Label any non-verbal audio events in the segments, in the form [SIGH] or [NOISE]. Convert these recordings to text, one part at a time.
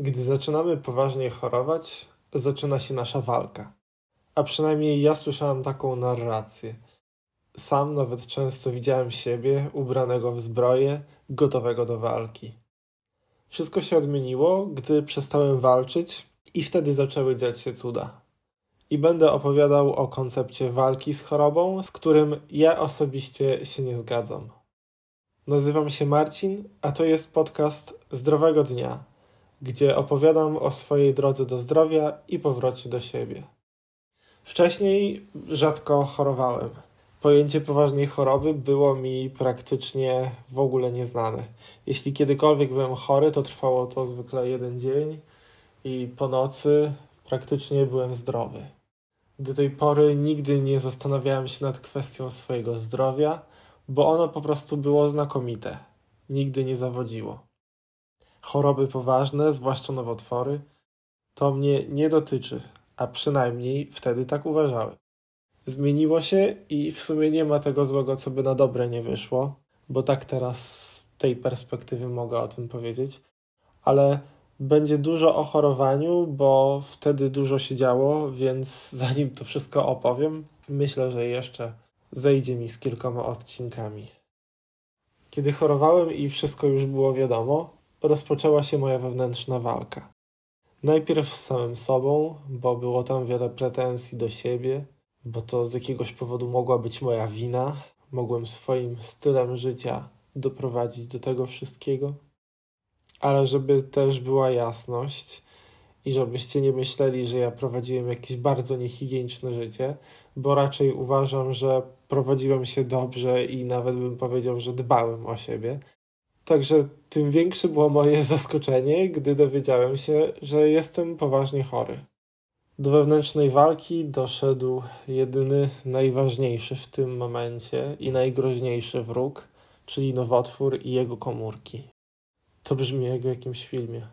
Gdy zaczynamy poważnie chorować, zaczyna się nasza walka. A przynajmniej ja słyszałem taką narrację. Sam nawet często widziałem siebie ubranego w zbroję, gotowego do walki. Wszystko się odmieniło, gdy przestałem walczyć i wtedy zaczęły dziać się cuda. I będę opowiadał o koncepcie walki z chorobą, z którym ja osobiście się nie zgadzam. Nazywam się Marcin, a to jest podcast Zdrowego Dnia, gdzie opowiadam o swojej drodze do zdrowia i powrocie do siebie. Wcześniej rzadko chorowałem. Pojęcie poważnej choroby było mi praktycznie w ogóle nieznane. Jeśli kiedykolwiek byłem chory, to trwało to zwykle jeden dzień i po nocy praktycznie byłem zdrowy. Do tej pory nigdy nie zastanawiałem się nad kwestią swojego zdrowia, bo ono po prostu było znakomite. Nigdy nie zawodziło. Choroby poważne, zwłaszcza nowotwory, to mnie nie dotyczy, a przynajmniej wtedy tak uważałem. Zmieniło się i w sumie nie ma tego złego, co by na dobre nie wyszło, bo tak teraz z tej perspektywy mogę o tym powiedzieć, ale będzie dużo o chorowaniu, bo wtedy dużo się działo, więc [LAUGHS] zanim to wszystko opowiem, myślę, że jeszcze zejdzie mi z kilkoma odcinkami. Kiedy chorowałem i wszystko już było wiadomo, rozpoczęła się moja wewnętrzna walka. Najpierw z samym sobą, bo było tam wiele pretensji do siebie, bo to z jakiegoś powodu mogła być moja wina. Mogłem swoim stylem życia doprowadzić do tego wszystkiego. Ale żeby też była jasność i żebyście nie myśleli, że ja prowadziłem jakieś bardzo niehigieniczne życie, bo raczej uważam, że prowadziłem się dobrze i nawet bym powiedział, że dbałem o siebie. Także tym większe było moje [LAUGHS] zaskoczenie, gdy dowiedziałem się, że jestem poważnie chory. Do wewnętrznej walki doszedł jedyny, najważniejszy w tym momencie i najgroźniejszy wróg, czyli nowotwór i jego komórki. To brzmi jak w jakimś filmie.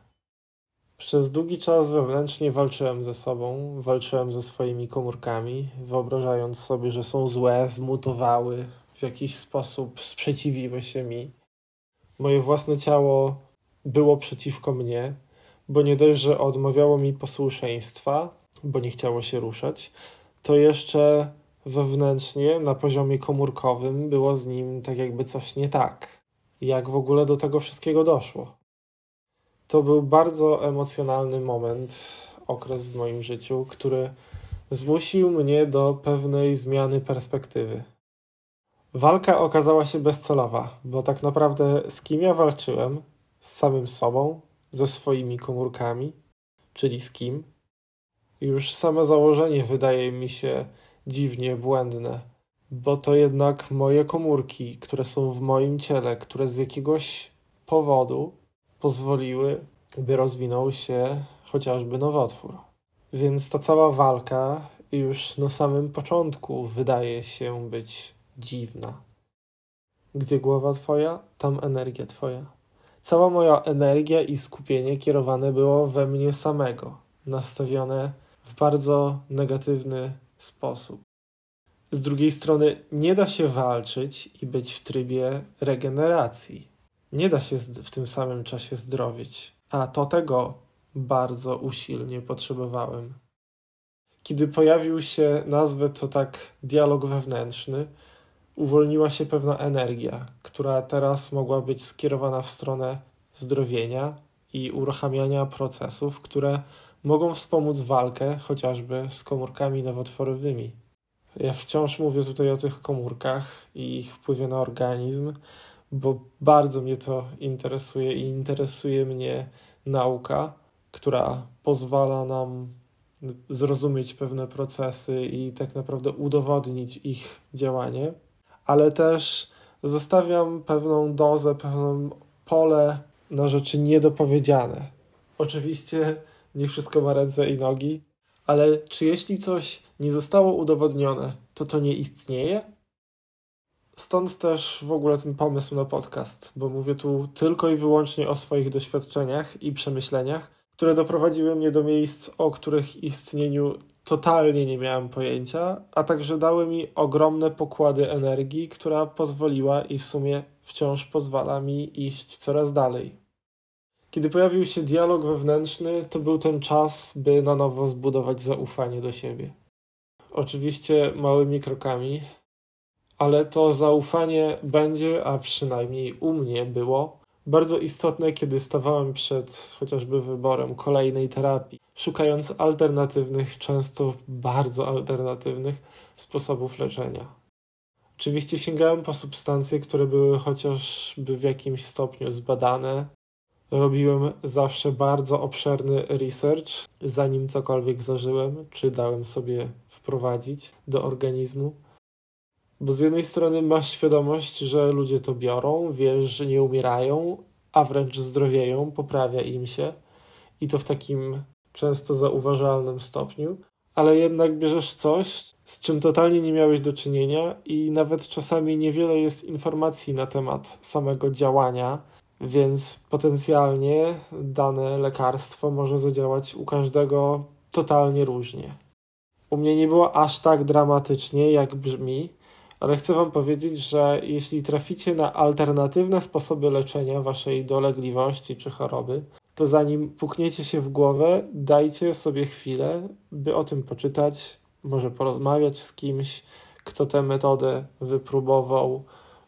Przez długi czas wewnętrznie walczyłem ze sobą, walczyłem ze swoimi komórkami, wyobrażając sobie, że są złe, zmutowały, w jakiś sposób sprzeciwiły się mi. Moje własne ciało było przeciwko mnie, bo nie dość, że odmawiało mi posłuszeństwa, bo nie chciało się ruszać, to jeszcze wewnętrznie, na poziomie komórkowym, było z nim tak jakby coś nie tak. Jak w ogóle do tego wszystkiego doszło? To był bardzo emocjonalny moment, okres w moim życiu, który zmusił mnie do pewnej zmiany perspektywy. Walka okazała się bezcelowa, bo tak naprawdę z kim ja walczyłem? Z samym sobą, ze swoimi komórkami, czyli z kim? Już same założenie wydaje mi się dziwnie błędne, bo to jednak moje komórki, które są w moim ciele, które z jakiegoś powodu pozwoliły, by rozwinął się chociażby nowotwór. Więc ta cała walka już na samym początku wydaje się być dziwna. Gdzie głowa twoja, tam energia twoja. Cała moja energia i skupienie kierowane było we mnie samego, nastawione w bardzo negatywny sposób. Z drugiej strony, nie da się walczyć i być w trybie regeneracji. Nie da się w tym samym czasie zdrowić, a to tego bardzo usilnie potrzebowałem. Kiedy pojawił się, nazwę to tak, dialog wewnętrzny, uwolniła się pewna energia, która teraz mogła być skierowana w stronę zdrowienia i uruchamiania procesów, które mogą wspomóc walkę chociażby z komórkami nowotworowymi. Ja wciąż mówię tutaj o tych komórkach i ich wpływie na organizm, bo bardzo mnie to interesuje i interesuje mnie nauka, która pozwala nam zrozumieć pewne procesy i tak naprawdę udowodnić ich działanie, ale też zostawiam pewną dozę, pewne pole na rzeczy niedopowiedziane. Oczywiście nie wszystko ma ręce i nogi, ale czy jeśli coś nie zostało udowodnione, to to nie istnieje? Stąd też w ogóle ten pomysł na podcast, bo mówię tu tylko i wyłącznie o swoich doświadczeniach i przemyśleniach, które doprowadziły mnie do miejsc, o których istnieniu totalnie nie miałem pojęcia, a także dały mi ogromne pokłady energii, która pozwoliła i w sumie wciąż pozwala mi iść coraz dalej. Kiedy pojawił się dialog wewnętrzny, to był ten czas, by na nowo zbudować zaufanie do siebie. Oczywiście małymi krokami, ale to zaufanie będzie, a przynajmniej u mnie było, bardzo istotne, kiedy stawałem przed chociażby wyborem kolejnej terapii, szukając alternatywnych, często bardzo alternatywnych sposobów leczenia. Oczywiście sięgałem po substancje, które były chociażby w jakimś stopniu zbadane. Robiłem zawsze bardzo obszerny research, zanim cokolwiek zażyłem, czy dałem sobie wprowadzić do organizmu. Bo z jednej strony masz świadomość, że ludzie to biorą, wiesz, że nie umierają, a wręcz zdrowieją, poprawia im się i to w takim często zauważalnym stopniu, ale jednak bierzesz coś, z czym totalnie nie miałeś do czynienia i nawet czasami niewiele jest informacji na temat samego działania, więc potencjalnie dane lekarstwo może zadziałać u każdego totalnie różnie. U mnie nie było aż tak dramatycznie, jak brzmi, ale chcę Wam powiedzieć, że jeśli traficie na alternatywne sposoby leczenia Waszej dolegliwości czy choroby, to zanim pukniecie się w głowę, dajcie sobie chwilę, by o tym poczytać, może porozmawiać z kimś, kto tę metodę wypróbował,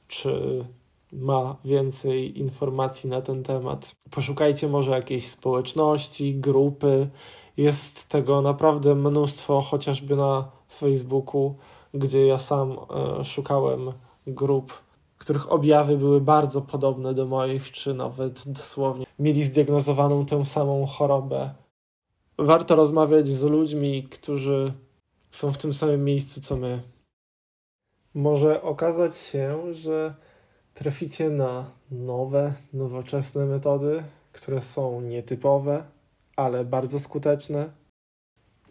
czy ma więcej informacji na ten temat. Poszukajcie może jakiejś społeczności, grupy. Jest tego naprawdę mnóstwo, chociażby na Facebooku gdzie ja sam e, szukałem grup, których objawy były bardzo podobne do moich, czy nawet dosłownie mieli zdiagnozowaną tę samą chorobę. Warto rozmawiać z ludźmi, którzy są w tym samym miejscu co my. Może okazać się, że traficie na nowe, nowoczesne metody, które są nietypowe, ale bardzo skuteczne.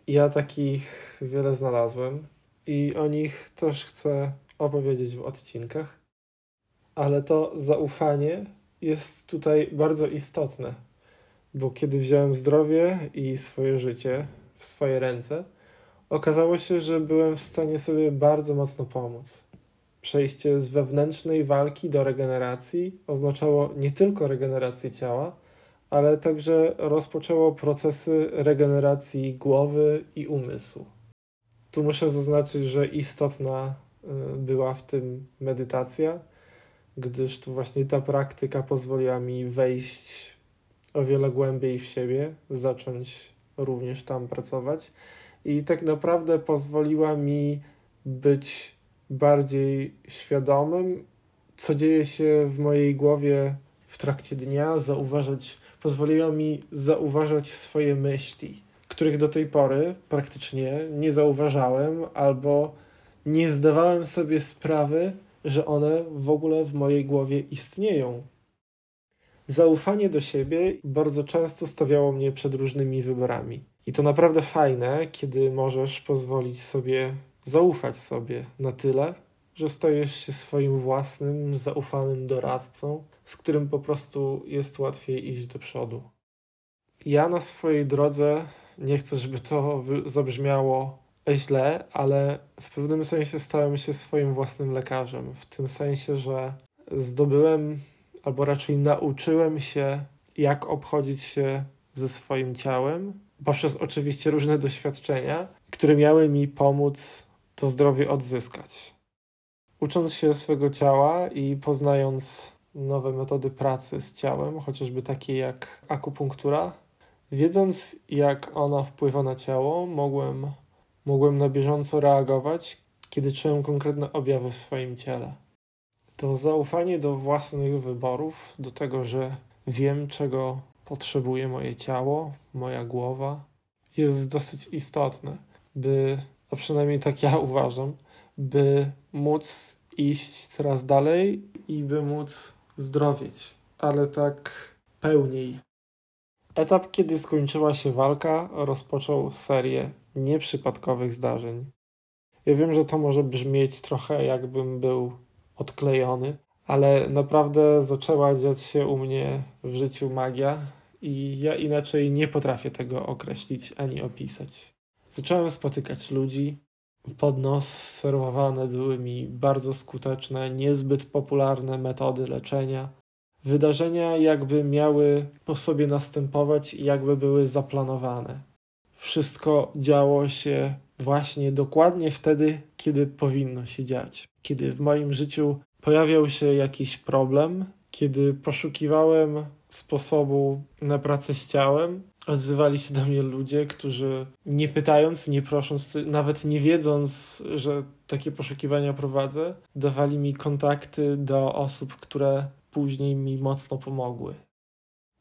Ja takich wiele znalazłem i o nich też chcę opowiedzieć w odcinkach. Ale to zaufanie jest tutaj bardzo istotne, bo kiedy wziąłem zdrowie i swoje życie w swoje ręce, okazało się, że byłem w stanie sobie bardzo mocno pomóc. Przejście z wewnętrznej walki do regeneracji oznaczało nie tylko regenerację ciała, ale także rozpoczęło procesy regeneracji głowy i umysłu. Tu muszę zaznaczyć, że istotna y, była w tym medytacja, gdyż to właśnie ta praktyka pozwoliła mi wejść o wiele głębiej w siebie, zacząć również tam pracować i tak naprawdę pozwoliła mi być bardziej świadomym, co dzieje się w mojej głowie w trakcie dnia, zauważać, pozwoliła mi zauważać swoje myśli których do tej pory praktycznie nie zauważałem albo nie zdawałem sobie sprawy, że one w ogóle w mojej głowie istnieją. Zaufanie do siebie bardzo często stawiało mnie przed różnymi wyborami. I to naprawdę fajne, kiedy możesz pozwolić sobie zaufać sobie na tyle, że stajesz się swoim własnym, zaufanym doradcą, z którym po prostu jest łatwiej iść do przodu. Ja na swojej drodze nie chcę, żeby to zabrzmiało źle, ale w pewnym sensie stałem się swoim własnym lekarzem. W tym sensie, że zdobyłem, albo raczej nauczyłem się, jak obchodzić się ze swoim ciałem, poprzez oczywiście różne doświadczenia, które miały mi pomóc to zdrowie odzyskać. Ucząc się swego ciała i poznając nowe metody pracy z ciałem, chociażby takie jak akupunktura, Wiedząc, jak ona wpływa na ciało, mogłem, mogłem na bieżąco reagować, kiedy czułem konkretne objawy w swoim ciele. To zaufanie do własnych wyborów, do tego, że wiem, czego potrzebuje moje ciało, moja głowa, jest dosyć istotne, by, a przynajmniej tak ja uważam, by móc iść coraz dalej i by móc zdrowieć, ale tak pełniej, Etap, kiedy skończyła się walka, rozpoczął serię nieprzypadkowych zdarzeń. Ja wiem, że to może brzmieć trochę jakbym był odklejony, ale naprawdę zaczęła dziać się u mnie w życiu magia i ja inaczej nie potrafię tego określić ani opisać. Zacząłem spotykać ludzi, pod nos serwowane były mi bardzo skuteczne, niezbyt popularne metody leczenia. Wydarzenia jakby miały po sobie następować i jakby były zaplanowane. Wszystko działo się właśnie dokładnie wtedy, kiedy powinno się dziać. Kiedy w moim życiu pojawiał się jakiś problem, kiedy poszukiwałem sposobu na pracę z ciałem, odzywali się do mnie ludzie, którzy nie pytając, nie prosząc, nawet nie wiedząc, że takie poszukiwania prowadzę, dawali mi kontakty do osób, które później mi mocno pomogły.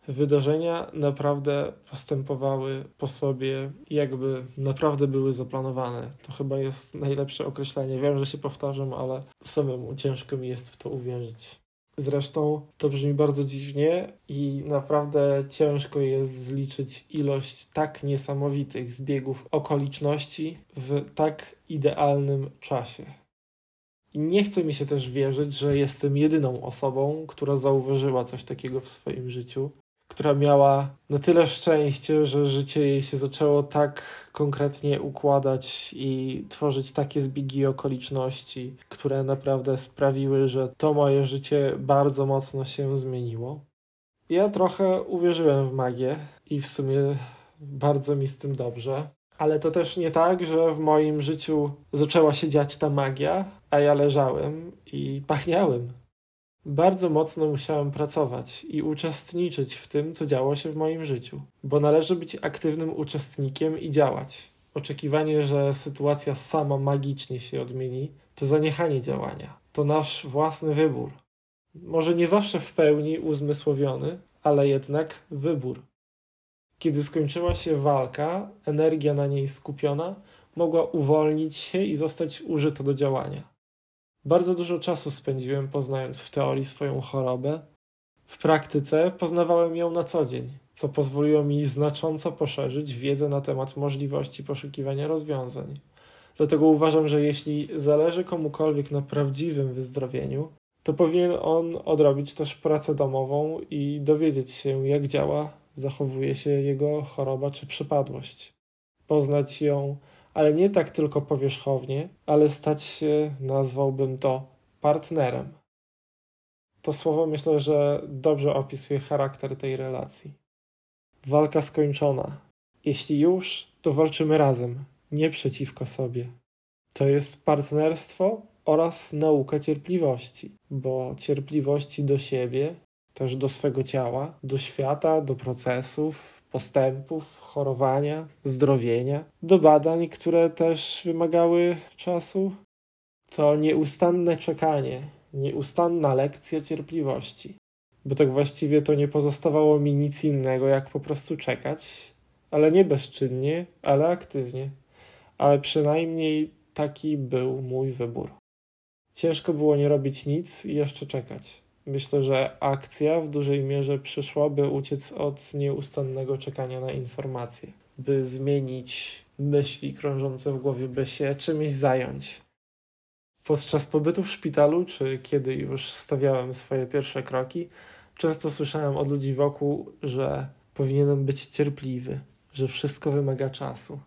Wydarzenia naprawdę postępowały po sobie, jakby naprawdę były zaplanowane. To chyba jest najlepsze określenie. Wiem, że się powtarzam, ale samemu ciężko mi jest w to uwierzyć. Zresztą to brzmi bardzo dziwnie i naprawdę ciężko jest zliczyć ilość tak niesamowitych zbiegów okoliczności w tak idealnym czasie. Nie chce mi się też wierzyć, że jestem jedyną osobą, która zauważyła coś takiego w swoim życiu, która miała na tyle szczęście, że życie jej się zaczęło tak konkretnie układać i tworzyć takie zbiegi okoliczności, które naprawdę sprawiły, że to moje życie bardzo mocno się zmieniło. Ja trochę uwierzyłem w magię i w sumie bardzo mi z tym dobrze. Ale to też nie tak, że w moim życiu zaczęła się dziać ta magia, a ja leżałem i pachniałem. Bardzo mocno musiałem pracować i uczestniczyć w tym, co działo się w moim życiu, bo należy być aktywnym uczestnikiem i działać. Oczekiwanie, że sytuacja sama magicznie się odmieni, to zaniechanie działania. To nasz własny wybór. Może nie zawsze w pełni uzmysłowiony, ale jednak wybór. Kiedy skończyła się walka, energia na niej skupiona mogła uwolnić się i zostać użyta do działania. Bardzo dużo czasu spędziłem poznając w teorii swoją chorobę. W praktyce poznawałem ją na co dzień, co pozwoliło mi znacząco poszerzyć wiedzę na temat możliwości poszukiwania rozwiązań. Dlatego uważam, że jeśli zależy komukolwiek na prawdziwym wyzdrowieniu, to powinien on odrobić też pracę domową i dowiedzieć się, jak działa, zachowuje się jego choroba czy przypadłość. Poznać ją ale nie tak tylko powierzchownie, ale stać się, nazwałbym to, partnerem. To słowo myślę, że dobrze opisuje charakter tej relacji. Walka skończona. Jeśli już, to walczymy razem, nie przeciwko sobie. To jest partnerstwo oraz nauka cierpliwości, bo cierpliwości do siebie, też do swego ciała, do świata, do procesów, postępów, chorowania, zdrowienia, do badań, które też wymagały czasu. To nieustanne czekanie, nieustanna lekcja cierpliwości. Bo tak właściwie to nie pozostawało mi nic innego, jak po prostu czekać, ale nie bezczynnie, ale aktywnie. Ale przynajmniej taki był mój wybór. Ciężko było nie robić nic i jeszcze czekać. Myślę, że akcja w dużej mierze przyszła, by uciec od nieustannego czekania na informacje, by zmienić myśli krążące w głowie, by się czymś zająć. Podczas pobytu w szpitalu, czy kiedy już stawiałem swoje pierwsze kroki, często słyszałem od ludzi wokół, że powinienem być cierpliwy, że wszystko wymaga czasu.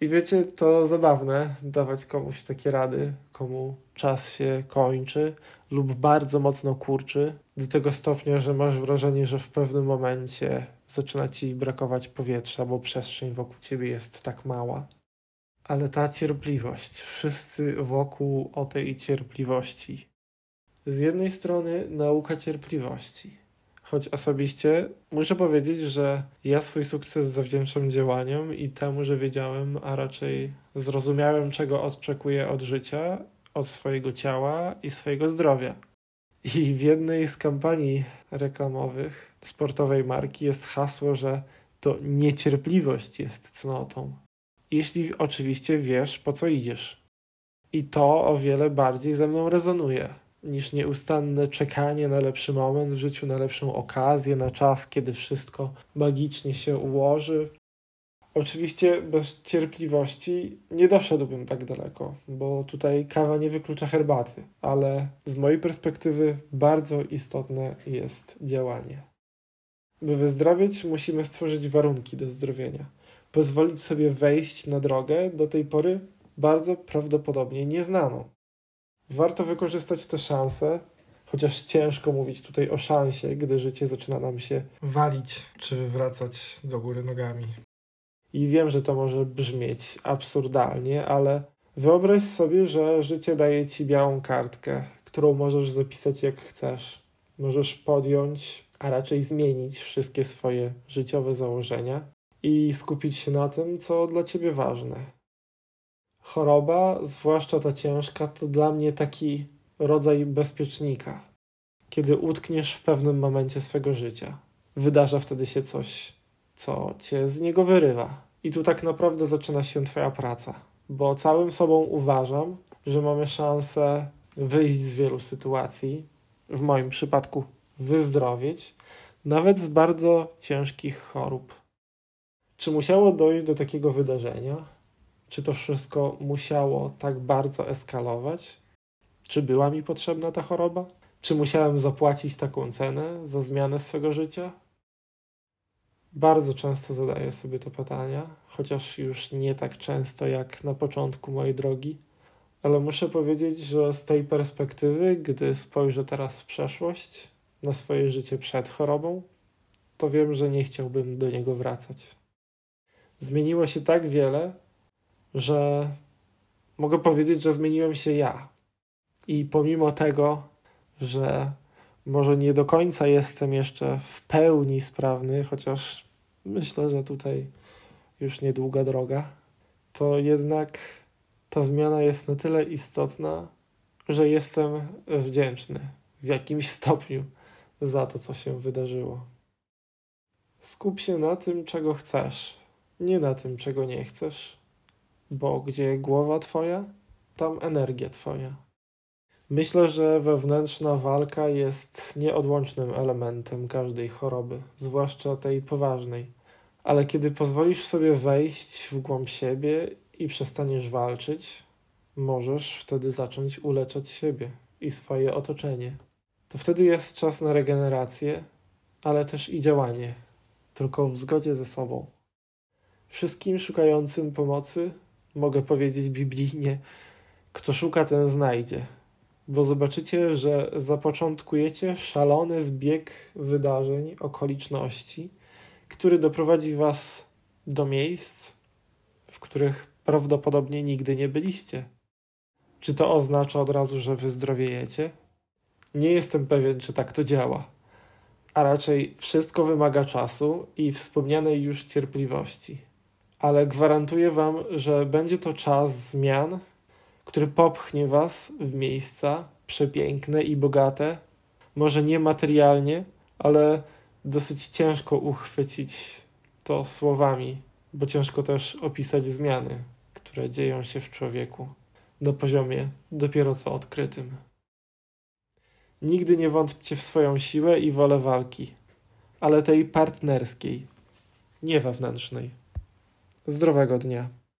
I wiecie, to zabawne dawać komuś takie rady, komu czas się kończy lub bardzo mocno kurczy, do tego stopnia, że masz wrażenie, że w pewnym momencie zaczyna ci brakować powietrza, bo przestrzeń wokół ciebie jest tak mała. Ale ta cierpliwość, wszyscy wokół o tej cierpliwości. Z jednej strony nauka cierpliwości, choć osobiście muszę powiedzieć, że ja swój sukces zawdzięczam działaniom i temu, że wiedziałem, a raczej zrozumiałem, czego oczekuję od życia, od swojego ciała i swojego zdrowia. I w jednej z kampanii reklamowych sportowej marki jest hasło, że to niecierpliwość jest cnotą. Jeśli oczywiście wiesz, po co idziesz. I to o wiele bardziej ze mną rezonuje niż nieustanne czekanie na lepszy moment w życiu, na lepszą okazję, na czas, kiedy wszystko magicznie się ułoży. Oczywiście bez cierpliwości nie doszedłbym tak daleko, bo tutaj kawa nie wyklucza herbaty, ale z mojej perspektywy bardzo istotne jest działanie. By wyzdrowieć, musimy stworzyć warunki do zdrowienia, pozwolić sobie wejść na drogę do tej pory bardzo prawdopodobnie nieznaną. Warto wykorzystać te szanse, Chociaż ciężko mówić tutaj o szansie, gdy życie zaczyna nam się walić czy wywracać do góry nogami. I wiem, że to może brzmieć absurdalnie, ale wyobraź sobie, że życie daje ci białą kartkę, którą możesz zapisać jak chcesz. Możesz podjąć, a raczej zmienić wszystkie swoje życiowe założenia i skupić się na tym, co dla ciebie ważne. Choroba, zwłaszcza ta ciężka, to dla mnie taki rodzaj bezpiecznika. Kiedy utkniesz w pewnym momencie swego życia, wydarza wtedy się coś, co cię z niego wyrywa. I tu tak naprawdę zaczyna się Twoja praca, bo całym sobą uważam, że mamy szansę wyjść z wielu sytuacji, w moim przypadku wyzdrowieć, nawet z bardzo ciężkich chorób. Czy musiało dojść do takiego wydarzenia? Czy to wszystko musiało tak bardzo eskalować? Czy była mi potrzebna ta choroba? Czy musiałem zapłacić taką cenę za zmianę swego życia? Bardzo często zadaję sobie te pytania, chociaż już nie tak często jak na początku mojej drogi, ale muszę powiedzieć, że z tej perspektywy, gdy spojrzę teraz w przeszłość, na swoje życie przed chorobą, to wiem, że nie chciałbym do niego wracać. Zmieniło się tak wiele, że mogę powiedzieć, że zmieniłem się ja. I pomimo tego, że może nie do końca jestem jeszcze w pełni sprawny, chociaż myślę, że tutaj już niedługa droga, to jednak ta zmiana jest na tyle istotna, że jestem wdzięczny w jakimś stopniu za to, co się wydarzyło. Skup się na tym, czego chcesz, nie na tym, czego nie chcesz, bo gdzie głowa Twoja, tam energia Twoja. Myślę, że wewnętrzna walka jest nieodłącznym elementem każdej choroby, zwłaszcza tej poważnej. Ale kiedy pozwolisz sobie wejść w głąb siebie i przestaniesz walczyć, możesz wtedy zacząć uleczać siebie i swoje otoczenie. To wtedy jest czas na regenerację, ale też i działanie, tylko w zgodzie ze sobą. Wszystkim szukającym pomocy mogę powiedzieć biblijnie: kto szuka, ten znajdzie bo zobaczycie, że zapoczątkujecie szalony zbieg wydarzeń, okoliczności, który doprowadzi Was do miejsc, w których prawdopodobnie nigdy nie byliście. Czy to oznacza od razu, że wyzdrowiejecie? Nie jestem pewien, czy tak to działa. A raczej wszystko wymaga czasu i wspomnianej już cierpliwości. Ale gwarantuję Wam, że będzie to czas zmian, który popchnie was w miejsca przepiękne i bogate, może nie materialnie, ale dosyć ciężko uchwycić to słowami, bo ciężko też opisać zmiany, które dzieją się w człowieku na poziomie dopiero co odkrytym. Nigdy nie wątpcie w swoją siłę i wolę walki, ale tej partnerskiej, nie wewnętrznej. Zdrowego dnia.